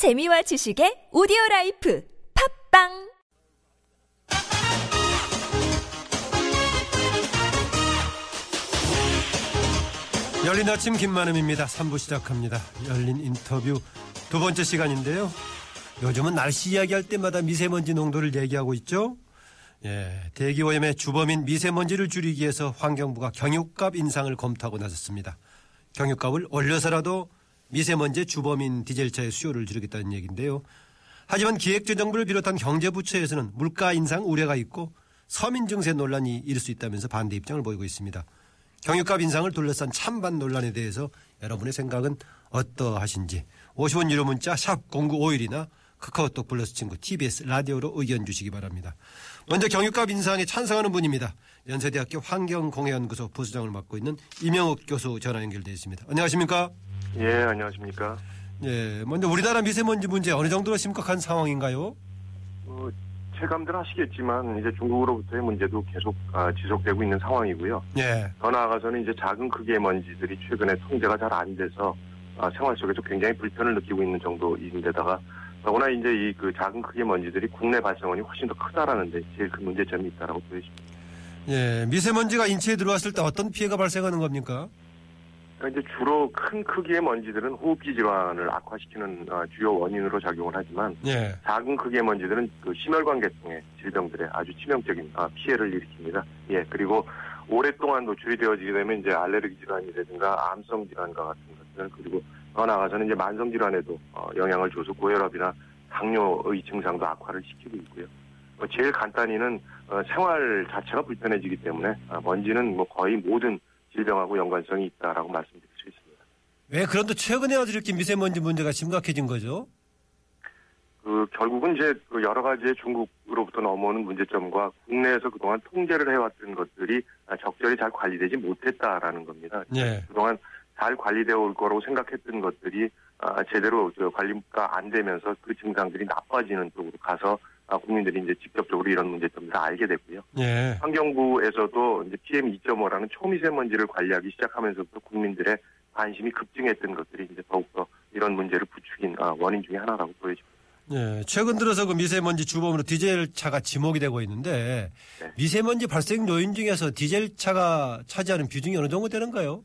재미와 지식의 오디오 라이프 팟빵 열린 아침 김만흠입니다. 3부 시작합니다. 열린 인터뷰 두 번째 시간인데요. 요즘은 날씨 이야기할 때마다 미세먼지 농도를 얘기하고 있죠. 예, 대기 오염의 주범인 미세먼지를 줄이기 위해서 환경부가 경유값 인상을 검토하고 나섰습니다. 경유값을 올려서라도 미세먼지 주범인 디젤차의 수요를 줄이겠다는 얘기인데요. 하지만 기획재정부를 비롯한 경제부처에서는 물가 인상 우려가 있고 서민 증세 논란이 일을 수 있다면서 반대 입장을 보이고 있습니다. 경유값 인상을 둘러싼 찬반 논란에 대해서 여러분의 생각은 어떠하신지 50원 유료 문자 샵 0951이나 카카오톡 플러스 친구 TBS 라디오로 의견 주시기 바랍니다. 먼저 경유값 인상에 찬성하는 분입니다. 연세대학교 환경공해연구소 부수장을 맡고 있는 이명욱 교수 전화 연결되어 있습니다. 안녕하십니까? 예, 안녕하십니까. 예, 먼저 우리나라 미세먼지 문제 어느 정도로 심각한 상황인가요? 어, 체감들 하시겠지만 이제 중국으로부터의 문제도 계속 아, 지속되고 있는 상황이고요. 예, 더 나아가서는 이제 작은 크기의 먼지들이 최근에 통제가 잘 안 돼서 아, 생활 속에서 굉장히 불편을 느끼고 있는 정도인데다가 더구나 이제 이 그 작은 크기의 먼지들이 국내 발생원이 훨씬 더 크다라는 데 제일 큰 문제점이 있다라고 보여집니다. 예, 미세먼지가 인체에 들어왔을 때 어떤 피해가 발생하는 겁니까? 그러니까 이제 주로 큰 크기의 먼지들은 호흡기 질환을 악화시키는 아, 주요 원인으로 작용을 하지만 예, 작은 크기의 먼지들은 그 심혈관 계통의 질병들에 아주 치명적인 아, 피해를 일으킵니다. 예, 그리고 오랫동안 노출이 되어지게 되면 이제 알레르기 질환이라든가 암성 질환과 같은 것들 그리고 더 나아가서는 이제 만성 질환에도 어, 영향을 줘서 고혈압이나 당뇨의 증상도 악화를 시키고 있고요. 어, 제일 간단히는 어, 생활 자체가 불편해지기 때문에 아, 먼지는 뭐 거의 모든 질병하고 연관성이 있다라고 말씀드릴 수 있습니다. 왜 그런데 최근에 와서 이렇게 미세먼지 문제가 심각해진 거죠? 그 결국은 이제 그 여러 가지의 중국으로부터 넘어오는 문제점과 국내에서 그동안 통제를 해왔던 것들이 아, 적절히 잘 관리되지 못했다라는 겁니다. 예, 그동안 잘 관리되어 올 거라고 생각했던 것들이 아, 제대로 저 관리가 안 되면서 그 증상들이 나빠지는 쪽으로 가서 아, 국민들이 이제 직접적으로 이런 문제점들을 알게 됐고요. 예, 환경부에서도 이제 PM 2.5라는 초미세먼지를 관리하기 시작하면서부터 국민들의 관심이 급증했던 것들이 이제 더욱더 이런 문제를 부추긴 아, 원인 중에 하나라고 보여집니다. 예. 최근 들어서 그 미세먼지 주범으로 디젤 차가 지목이 되고 있는데 네. 미세먼지 발생 요인 중에서 디젤 차가 차지하는 비중이 어느 정도 되는가요?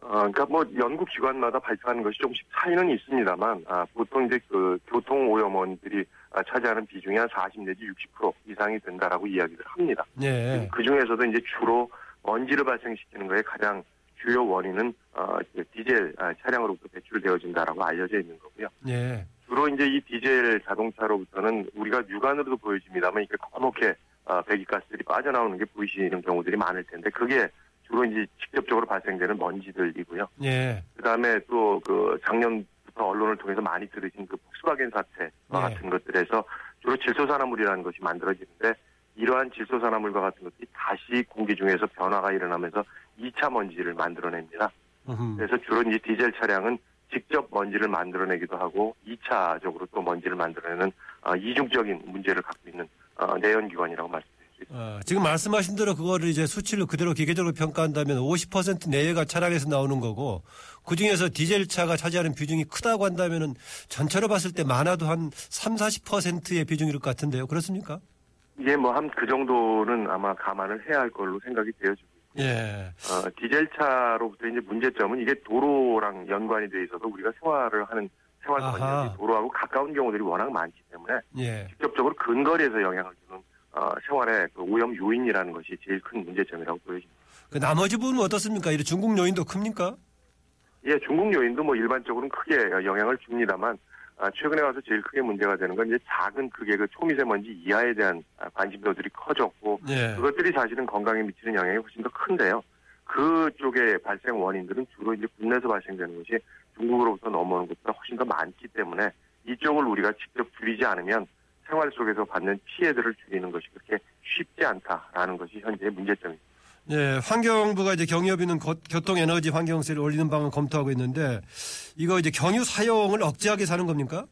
어, 그러니까 뭐 연구 기관마다 발표하는 것이 조금씩 차이는 있습니다만 아, 보통 이제 그 교통 오염원들이 아, 차지하는 비중이 한 40 내지 60% 이상이 된다라고 이야기를 합니다. 예, 그 중에서도 이제 주로 먼지를 발생시키는 것의 가장 주요 원인은 어, 디젤 아, 차량으로부터 배출되어진다라고 알려져 있는 거고요. 예, 주로 이제 이 디젤 자동차로부터는 우리가 육안으로도 보여집니다만 이렇게 검게 어, 배기가스들이 빠져나오는 게 보이시는 경우들이 많을 텐데 그게 주로 이제 직접적으로 발생되는 먼지들이고요. 예, 그다음에 또 그 작년부터 언론을 통해서 많이 들으신 그 폭스바겐 사태와 네. 같은 것들에서 주로 질소산화물이라는 것이 만들어지는데 이러한 질소산화물과 같은 것들이 다시 공기 중에서 변화가 일어나면서 2차 먼지를 만들어냅니다. 음흠. 그래서 주로 이제 디젤 차량은 직접 먼지를 만들어내기도 하고 2차적으로 또 먼지를 만들어내는 어, 이중적인 문제를 갖고 있는 어, 내연기관이라고 있습니다. 어, 지금 말씀하신 대로 그거를 이제 수치를 그대로 기계적으로 평가한다면 50% 내외가 차량에서 나오는 거고 그 중에서 디젤 차가 차지하는 비중이 크다고 한다면은 전체로 봤을 때 많아도 한 3, 40%의 비중일 것 같은데요. 그렇습니까? 이게 뭐한 그 정도는 아마 감안을 해야 할 걸로 생각이 되어지고 예. 어, 디젤 차로부터 이제 문제점은 이게 도로랑 연관이 돼 있어서 우리가 생활을 하는 생활. 공간이 도로하고 가까운 경우들이 워낙 많기 때문에 예. 직접적으로 근거리에서 영향을 주는 어, 생활의 그 오염 요인이라는 것이 제일 큰 문제점이라고 보여집니다. 그 나머지 부분은 어떻습니까? 이 중국 요인도 큽니까? 예, 중국 요인도 뭐 일반적으로는 크게 영향을 줍니다만 아, 최근에 와서 제일 크게 문제가 되는 건 이제 작은 크게 그 초미세먼지 이하에 대한 아, 관심도들이 커졌고 예. 그것들이 사실은 건강에 미치는 영향이 훨씬 더 큰데요. 그쪽의 발생 원인들은 주로 이제 국내에서 발생되는 것이 중국으로부터 넘어오는 것보다 훨씬 더 많기 때문에 이쪽을 우리가 직접 줄이지 않으면 생활 속에서 받는 피해들을 줄이는 것이 그렇게 쉽지 않다라는 것이 현재의 문제점입니다. 예, 환경부가 이제 경유업이는 거- 교통 에너지 환경세를 올리는 방안 검토하고 있는데 이거 이제 경유 사용을 억제하게 사는 겁니까?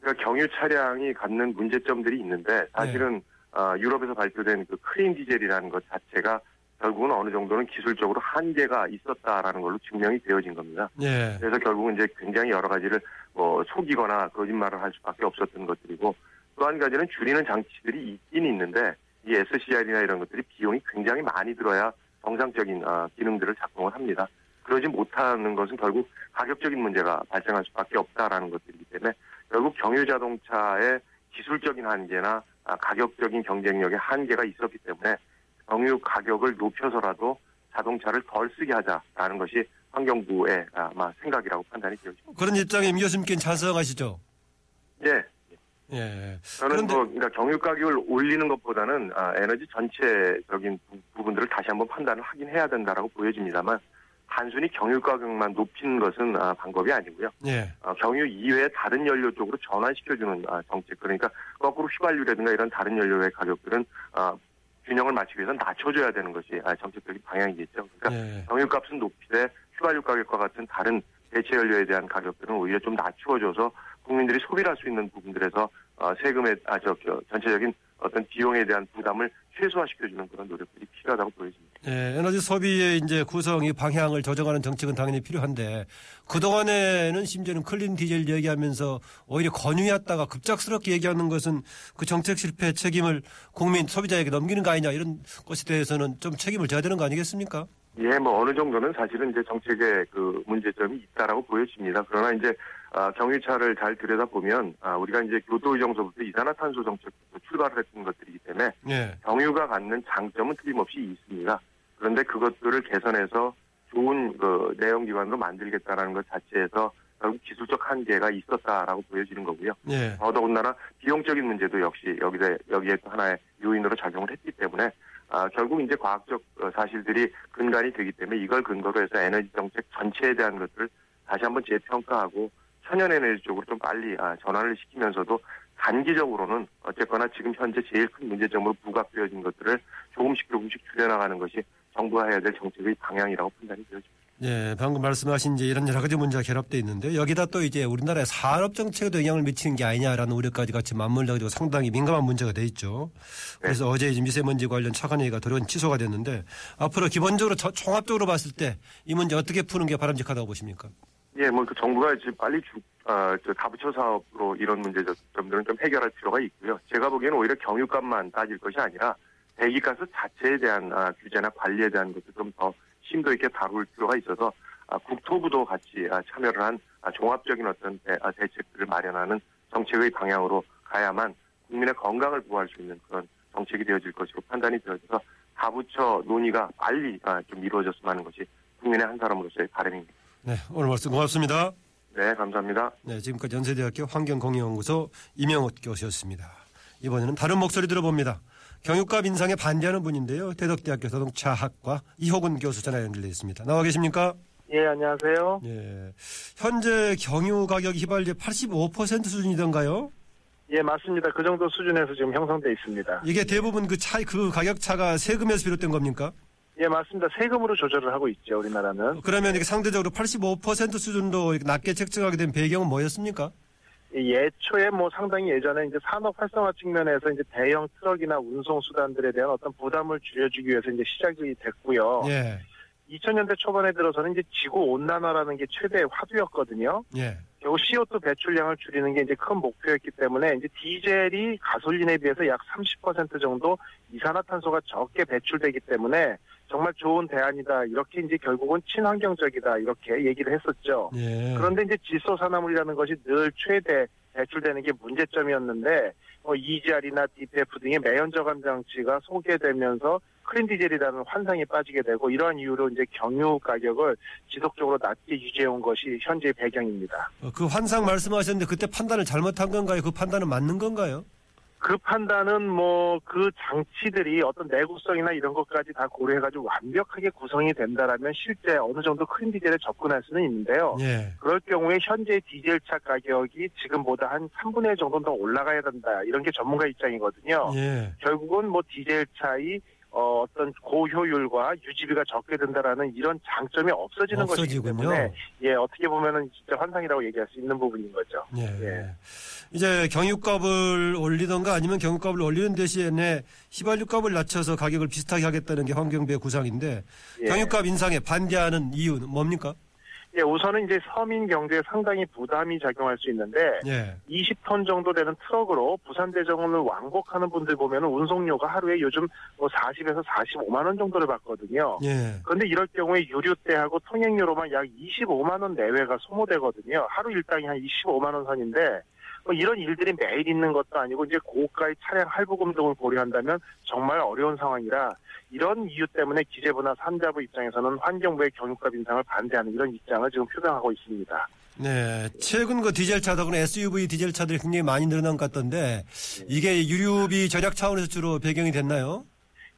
그러니까 경유 차량이 갖는 문제점들이 있는데 사실은 어, 유럽에서 발표된 그 크린 디젤이라는 것 자체가 결국은 어느 정도는 기술적으로 한계가 있었다라는 걸로 증명이 되어진 겁니다. 예. 그래서 결국은 이제 굉장히 여러 가지를 뭐 속이거나 거짓말을 할 수밖에 없었던 것들이고 또 한 가지는 줄이는 장치들이 있긴 있는데 이 SCR이나 이런 것들이 비용이 굉장히 많이 들어야 정상적인 아, 기능들을 작동을 합니다. 그러지 못하는 것은 결국 가격적인 문제가 발생할 수밖에 없다라는 것들이기 때문에 결국 경유 자동차의 기술적인 한계나 아, 가격적인 경쟁력의 한계가 있었기 때문에 경유 가격을 높여서라도 자동차를 덜 쓰게 하자라는 것이 환경부의 아마 생각이라고 판단이 되어집니다. 그런 입장에 임 교수님께는 찬성하시죠? 예, 예. 저는 그런데- 뭐 그러니까 경유 가격을 올리는 것보다는 아, 에너지 전체적인 부- 부분들을 다시 한번 판단을 하긴 해야 된다라고 보여집니다만 단순히 경유 가격만 높이는 것은 아, 방법이 아니고요. 예. 어, 경유 이외의 다른 연료 쪽으로 전환시켜주는 아, 정책 그러니까 거꾸로 휘발유라든가 이런 다른 연료의 가격들은 아, 균형을 맞추기 위해서 낮춰줘야 되는 것이 아, 정책적인 방향이겠죠. 그러니까 예. 경유값은 높이되 휘발유 가격과 같은 다른 대체 연료에 대한 가격들은 오히려 좀 낮추어줘서 국민들이 소비할 수 있는 부분들에서 어, 세금의 아저 전체적인 어떤 비용에 대한 부담을 최소화시켜주는 그런 노력들이 필요하다고 보여집니다. 예, 에너지 소비의 이제 구성이 방향을 조정하는 정책은 당연히 필요한데 그 동안에는 심지어는 클린 디젤 얘기하면서 오히려 권유했다가 급작스럽게 얘기하는 것은 그 정책 실패 책임을 국민 소비자에게 넘기는 거 아니냐 이런 것에 대해서는 좀 책임을 져야 되는 거 아니겠습니까? 예, 뭐 어느 정도는 사실은 이제 정책에 그 문제점이 있다라고 보여집니다. 그러나 이제 아, 경유차를 잘 들여다 보면 아, 우리가 이제 교토의정서부터 이산화탄소 정책부터 출발을 했던 것들이기 때문에 예. 경유가 갖는 장점은 틀림없이 있습니다. 그런데 그것들을 개선해서 좋은 그 내용 기반으로 만들겠다라는 것 자체에서 결국 기술적 한계가 있었다라고 보여지는 거고요. 예. 더더군다나 비용적인 문제도 역시 여기에 여기에 또 하나의 요인으로 작용을 했기 때문에 아, 결국 이제 과학적 어, 사실들이 근간이 되기 때문에 이걸 근거로 해서 에너지 정책 전체에 대한 것들을 다시 한번 재평가하고 천연 에너지 쪽으로 좀 빨리 아, 전환을 시키면서도 단기적으로는 어쨌거나 지금 현재 제일 큰 문제점으로 부각되어진 것들을 조금씩 조금씩 줄여나가는 것이 정부가 해야 될 정책의 방향이라고 판단이 되어집니다. 예, 방금 말씀하신 이제 이런 여러 가지 문제가 결합되어 있는데 여기다 또 이제 우리나라의 산업 정책에도 영향을 미치는 게 아니냐라는 우려까지 같이 맞물려 가지고 상당히 민감한 문제가 돼 있죠. 그래서 어제 이제 미세먼지 관련 차관 회의가 돌연 취소가 됐는데 앞으로 기본적으로 저- 종합적으로 봤을 때 이 문제 어떻게 푸는 게 바람직하다고 보십니까? 예, 뭐 그 정부가 지금 빨리 주, 아, 저 다부처 사업으로 이런 문제점들은 좀 해결할 필요가 있고요. 제가 보기에는 오히려 경유값만 따질 것이 아니라 배기가스 자체에 대한 아, 규제나 관리에 대한 것도 좀 더 심도 있게 다룰 필요가 있어서 아, 국토부도 같이 아, 참여를 한 아, 종합적인 어떤 대, 아, 대책들을 마련하는 정책의 방향으로 가야만 국민의 건강을 보호할 수 있는 그런 정책이 되어질 것으로 판단이 되어져서 다부처 논의가 빨리 아, 좀 이루어졌으면 하는 것이 국민의 한 사람으로서의 바람입니다. 네, 오늘 말씀 고맙습니다. 네, 감사합니다. 네, 지금까지 연세대학교 환경공유연구소 이명호 교수였습니다. 이번에는 다른 목소리 들어봅니다. 경유값 인상에 반대하는 분인데요. 대덕대학교 자동차학과 이호근 교수 전화 연결돼 있습니다. 나와 계십니까? 예, 안녕하세요. 예. 현재 경유 가격이 휘발유 85% 수준이던가요? 예, 맞습니다. 그 정도 수준에서 지금 형성돼 있습니다. 이게 대부분 그 차이, 그 가격 차가 세금에서 비롯된 겁니까? 예, 맞습니다. 세금으로 조절을 하고 있죠, 우리나라는. 그러면 이게 상대적으로 85% 수준도 낮게 책정하게 된 배경은 뭐였습니까? 예, 애초에 뭐 상당히 예전에 이제 산업 활성화 측면에서 이제 대형 트럭이나 운송 수단들에 대한 어떤 부담을 줄여주기 위해서 이제 시작이 됐고요. 예. 2000년대 초반에 들어서는 이제 지구 온난화라는 게 최대의 화두였거든요. 예. 결국 CO2 배출량을 줄이는 게 이제 큰 목표였기 때문에 이제 디젤이 가솔린에 비해서 약 30% 정도 이산화탄소가 적게 배출되기 때문에 정말 좋은 대안이다. 이렇게 이제 결국은 친환경적이다. 이렇게 얘기를 했었죠. 예. 그런데 이제 질소 산화물이라는 것이 늘 최대 배출되는 게 문제점이었는데 뭐 EGR이나 DPF 등의 매연 저감 장치가 소개되면서 clean 디젤이라는 환상에 빠지게 되고 이러한 이유로 이제 경유 가격을 지속적으로 낮게 유지해 온 것이 현재의 배경입니다. 어, 그 환상 말씀하셨는데 그때 판단을 잘못한 건가요? 그 판단은 맞는 건가요? 그 판단은 뭐 그 장치들이 어떤 내구성이나 이런 것까지 다 고려해가지고 완벽하게 구성이 된다라면 실제 어느 정도 clean 디젤에 접근할 수는 있는데요. 예. 그럴 경우에 현재 디젤차 가격이 지금보다 한 3분의 1 정도 더 올라가야 된다. 이런 게 전문가 입장이거든요. 예. 결국은 뭐 디젤차의 어, 어떤 고효율과 유지비가 적게 된다라는 이런 장점이 없어지는 것이기 없어지군요. 때문에 예 어떻게 보면은 진짜 환상이라고 얘기할 수 있는 부분인 거죠. 예. 예. 이제 경유값을 올리던가 아니면 경유값을 올리는 대신에 휘발유값을 낮춰서 가격을 비슷하게 하겠다는 게 환경부의 구상인데 예. 경유값 인상에 반대하는 이유는 뭡니까? 예, 우선은 이제 서민 경제에 상당히 부담이 작용할 수 있는데 예. 20톤 정도 되는 트럭으로 부산 대정원을 왕복하는 분들 보면 운송료가 하루에 요즘 뭐 40에서 45만 원 정도를 받거든요. 예. 그런데 이럴 경우에 유류대하고 통행료로만 약 25만 원 내외가 소모되거든요. 하루 일당이 한 25만 원 선인데 뭐 이런 일들이 매일 있는 것도 아니고 이제 고가의 차량 할부금 등을 고려한다면 정말 어려운 상황이라 이런 이유 때문에 기재부나 산자부 입장에서는 환경부의 경유값 인상을 반대하는 이런 입장을 지금 표명하고 있습니다. 네. 최근 그 디젤 차들은 SUV 디젤 차들이 굉장히 많이 늘어난 것 같던데 이게 유류비 절약 차원에서 주로 배경이 됐나요?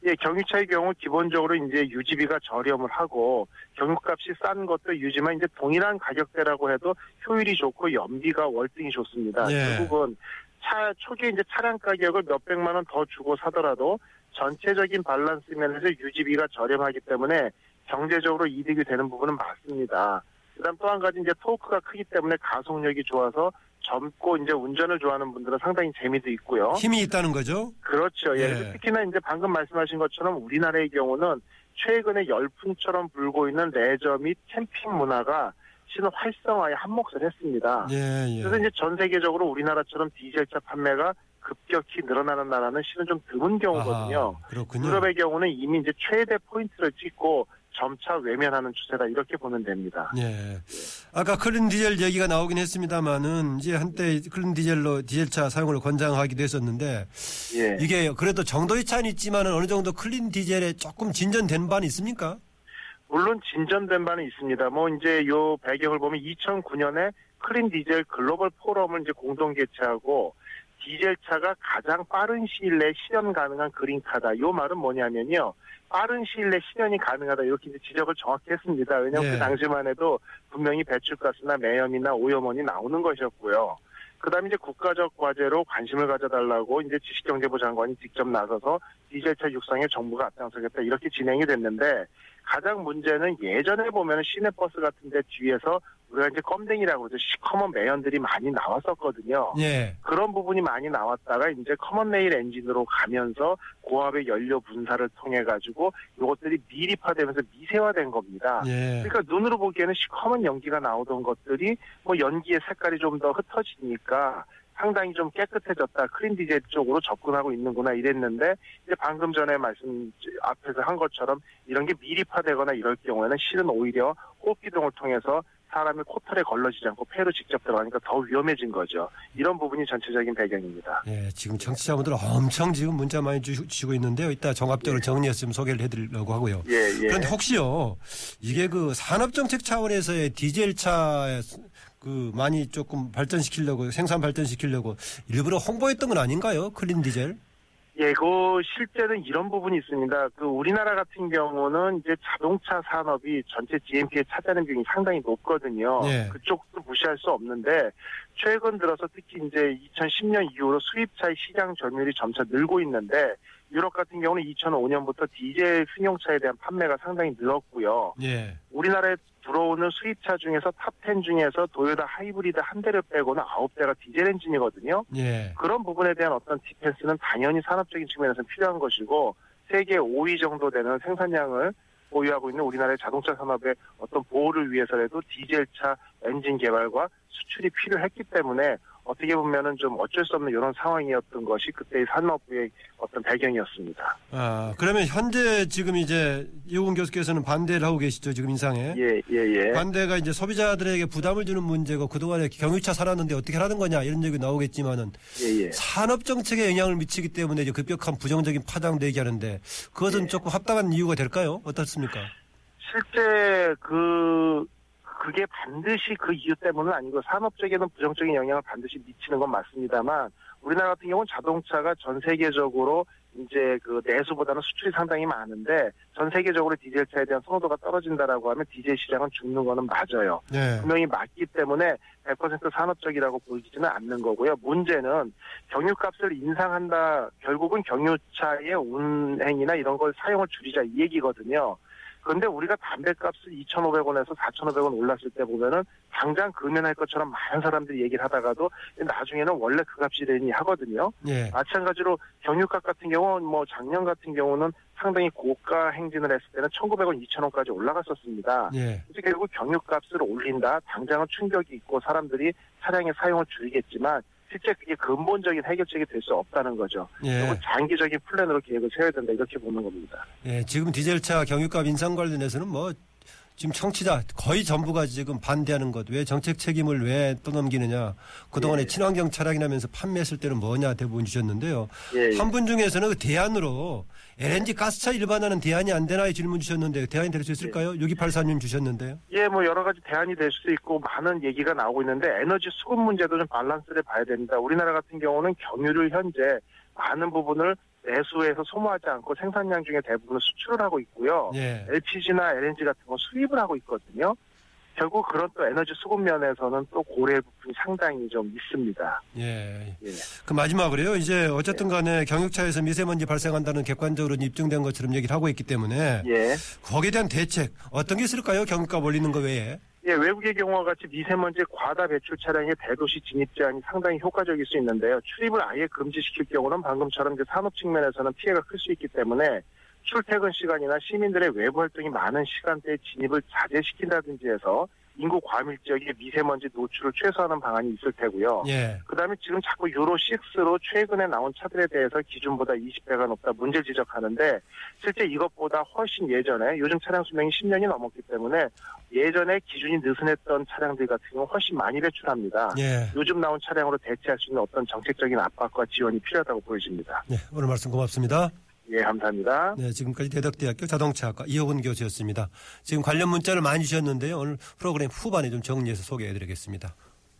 예, 경유차의 경우 기본적으로 이제 유지비가 저렴을 하고 경유값이 싼 것도 유지만 이제 동일한 가격대라고 해도 효율이 좋고 연비가 월등히 좋습니다. 예. 결국은 차 초기에 이제 차량 가격을 몇 백만 원 더 주고 사더라도 전체적인 밸런스 면에서 유지비가 저렴하기 때문에 경제적으로 이득이 되는 부분은 맞습니다. 그다음 또 한 가지 이제 토크가 크기 때문에 가속력이 좋아서 젊고 이제 운전을 좋아하는 분들은 상당히 재미도 있고요. 힘이 있다는 거죠? 그렇죠. 예. 예. 특히나 이제 방금 말씀하신 것처럼 우리나라의 경우는 최근에 열풍처럼 불고 있는 레저 및 캠핑 문화가 실은 활성화에 한몫을 했습니다. 예, 예. 그래서 이제 전 세계적으로 우리나라처럼 디젤차 판매가 급격히 늘어나는 나라는 실은 좀 드문 경우거든요. 아하, 그렇군요. 유럽의 경우는 이미 이제 최대 포인트를 찍고 점차 외면하는 추세다 이렇게 보면 됩니다. 예. 아까 clean 디젤 얘기가 나오긴 했습니다만은 이제 한때 clean 디젤로 디젤차 사용을 권장하기도 했었는데 예. 이게 그래도 정도의 차이는 있지만은 어느 정도 clean 디젤에 조금 진전된 바는 있습니까? 물론 진전된 바는 있습니다. 뭐 이제 요 배경을 보면 2009년에 clean 디젤 글로벌 포럼을 이제 공동 개최하고 디젤차가 가장 빠른 시일 내에 실현 가능한 green car다. 요 말은 뭐냐면요. 빠른 시일 내에 실현이 가능하다. 이렇게 이제 지적을 정확히 했습니다. 왜냐하면 네. 그 당시만 해도 분명히 배출가스나 매연이나 오염원이 나오는 것이었고요. 그 다음에 이제 국가적 과제로 관심을 가져달라고 이제 지식경제부 장관이 직접 나서서 디젤차 육성에 정부가 앞장서겠다. 이렇게 진행이 됐는데 가장 문제는 예전에 보면 시내버스 같은데 뒤에서 우리가 이제 껌댕이라고 그러죠. 시커먼 매연들이 많이 나왔었거든요. 예. 그런 부분이 많이 나왔다가 이제 common rail 엔진으로 가면서 고압의 연료 분사를 통해 가지고 이것들이 미립화되면서 미세화된 겁니다. 예. 그러니까 눈으로 보기에는 시커먼 연기가 나오던 것들이 뭐 연기의 색깔이 좀 더 흩어지니까 상당히 좀 깨끗해졌다. clean 디젤 쪽으로 접근하고 있는구나 이랬는데 이제 방금 전에 말씀 앞에서 한 것처럼 이런 게 미립화되거나 이럴 경우에는 실은 오히려 호흡기 등을 통해서 사람이 코털에 걸러지지 않고 폐로 직접 들어가니까 더 위험해진 거죠. 이런 부분이 전체적인 배경입니다. 예, 지금 청취자분들 엄청 지금 문자 많이 주, 주시고 있는데요. 이따 종합적으로 정리했으면 소개를 해드리려고 하고요. 예, 예. 그런데 혹시요, 이게 그 산업정책 차원에서의 디젤차 그 많이 조금 발전시키려고, 생산 발전시키려고 일부러 홍보했던 건 아닌가요? 클린 디젤? 예, 그 실제는 이런 부분이 있습니다. 그 우리나라 같은 경우는 이제 자동차 산업이 전체 GNP에 차지하는 비중이 상당히 높거든요. 예. 그쪽도 무시할 수 없는데 최근 들어서 특히 이제 2010년 이후로 수입차의 시장 점유율이 점차 늘고 있는데 유럽 같은 경우는 2005년부터 디젤 승용차에 대한 판매가 상당히 늘었고요. 예. 우리나라에 들어오는 수입차 중에서 top 10 중에서 도요타 하이브리드 한 대를 빼고는 아홉 대가 디젤 엔진이거든요. 예. 그런 부분에 대한 어떤 defense는 당연히 산업적인 측면에서 필요한 것이고 세계 5위 정도 되는 생산량을 보유하고 있는 우리나라의 자동차 산업의 어떤 보호를 위해서라도 디젤차 엔진 개발과 수출이 필요했기 때문에 어떻게 보면은 좀 어쩔 수 없는 이런 상황이었던 것이 그때의 산업부의 어떤 배경이었습니다. 아, 그러면 현재 지금 이제 이호근 교수께서는 반대를 하고 계시죠, 지금 인상에? 예, 예, 예. 반대가 이제 소비자들에게 부담을 주는 문제고 그동안에 경유차 살았는데 어떻게 하라는 거냐 이런 얘기 나오겠지만은 예, 예. 산업 정책에 영향을 미치기 때문에 이제 급격한 부정적인 파장도 얘기하는데 그것은 예. 조금 합당한 이유가 될까요? 어떻습니까? 실제 그 그게 반드시 그 이유 때문은 아니고 산업적에는 부정적인 영향을 반드시 미치는 건 맞습니다만 우리나라 같은 경우는 자동차가 전 세계적으로 이제 그 내수보다는 수출이 상당히 많은데 전 세계적으로 디젤 차에 대한 선호도가 떨어진다라고 하면 디젤 시장은 죽는 거는 맞아요. 네. 분명히 맞기 때문에 100% 산업적이라고 보이지는 않는 거고요. 문제는 경유값을 인상한다. 결국은 경유차의 운행이나 이런 걸 사용을 줄이자 이 얘기거든요. 그런데 우리가 담배값을 2,500원에서 4,500원 올랐을 때 보면은 당장 금연할 것처럼 많은 사람들이 얘기를 하다가도 나중에는 원래 그 값이 되니 하거든요. 예. 마찬가지로 경유값 같은 경우는 뭐 작년 같은 경우는 상당히 고가 행진을 했을 때는 1,900원, 2,000원까지 올라갔었습니다. 예. 그래서 결국 경유값을 올린다. 당장은 충격이 있고 사람들이 차량의 사용을 줄이겠지만 실제 그게 근본적인 해결책이 될 수 없다는 거죠. 예. 장기적인 플랜으로 계획을 세워야 된다 이렇게 보는 겁니다. 예. 지금 디젤차 경유값 인상 관련해서는 뭐 지금 청취자 거의 전부가 지금 반대하는 것. 왜 정책 책임을 왜 떠넘기느냐. 그동안에 예. 친환경 차량이라면서 판매했을 때는 뭐냐 대부분 주셨는데요. 예, 예. 한분 중에서는 그 대안으로 LNG 가스차 일반화는 대안이 안 되나 이 질문 주셨는데 대안이 될 수 있을까요? 6284님 주셨는데요. 예, 뭐 여러 가지 대안이 될 수도 있고 많은 얘기가 나오고 있는데 에너지 수급 문제도 좀 밸런스를 봐야 됩니다. 우리나라 같은 경우는 경유를 현재 많은 부분을 내수에서 소모하지 않고 생산량 중에 대부분을 수출을 하고 있고요. 예. LPG나 LNG 같은 거 수입을 하고 있거든요. 결국 그런 또 에너지 수급 면에서는 또 고려할 부분이 상당히 좀 있습니다. 예. 예. 그 마지막으로요. 이제 어쨌든 간에 경유차에서 미세먼지 발생한다는 객관적으로 입증된 것처럼 얘기를 하고 있기 때문에 예. 거기에 대한 대책 어떤 게 있을까요? 경유값 올리는 거 외에. 예, 외국의 경우와 같이 미세먼지 과다 배출 차량의 대도시 진입 제한이 상당히 효과적일 수 있는데요. 출입을 아예 금지시킬 경우는 방금처럼 이제 산업 측면에서는 피해가 클 수 있기 때문에 출퇴근 시간이나 시민들의 외부 활동이 많은 시간대에 진입을 자제시킨다든지 해서 인구 과밀 지역의 미세먼지 노출을 최소화하는 방안이 있을 테고요. 예. 그다음에 지금 자꾸 유로 6로 최근에 나온 차들에 대해서 기준보다 20배가 높다 문제 지적하는데 실제 이것보다 훨씬 예전에 요즘 차량 수명이 10년이 넘었기 때문에 예전에 기준이 느슨했던 차량들 같은 경우 훨씬 많이 배출합니다. 예. 요즘 나온 차량으로 대체할 수 있는 어떤 정책적인 압박과 지원이 필요하다고 보여집니다. 네. 오늘 말씀 고맙습니다. 예, 감사합니다. 네, 지금까지 대덕대학교 자동차학과 이호근 교수였습니다. 지금 관련 문자를 많이 주셨는데요. 오늘 프로그램 후반에 좀 정리해서 소개해드리겠습니다.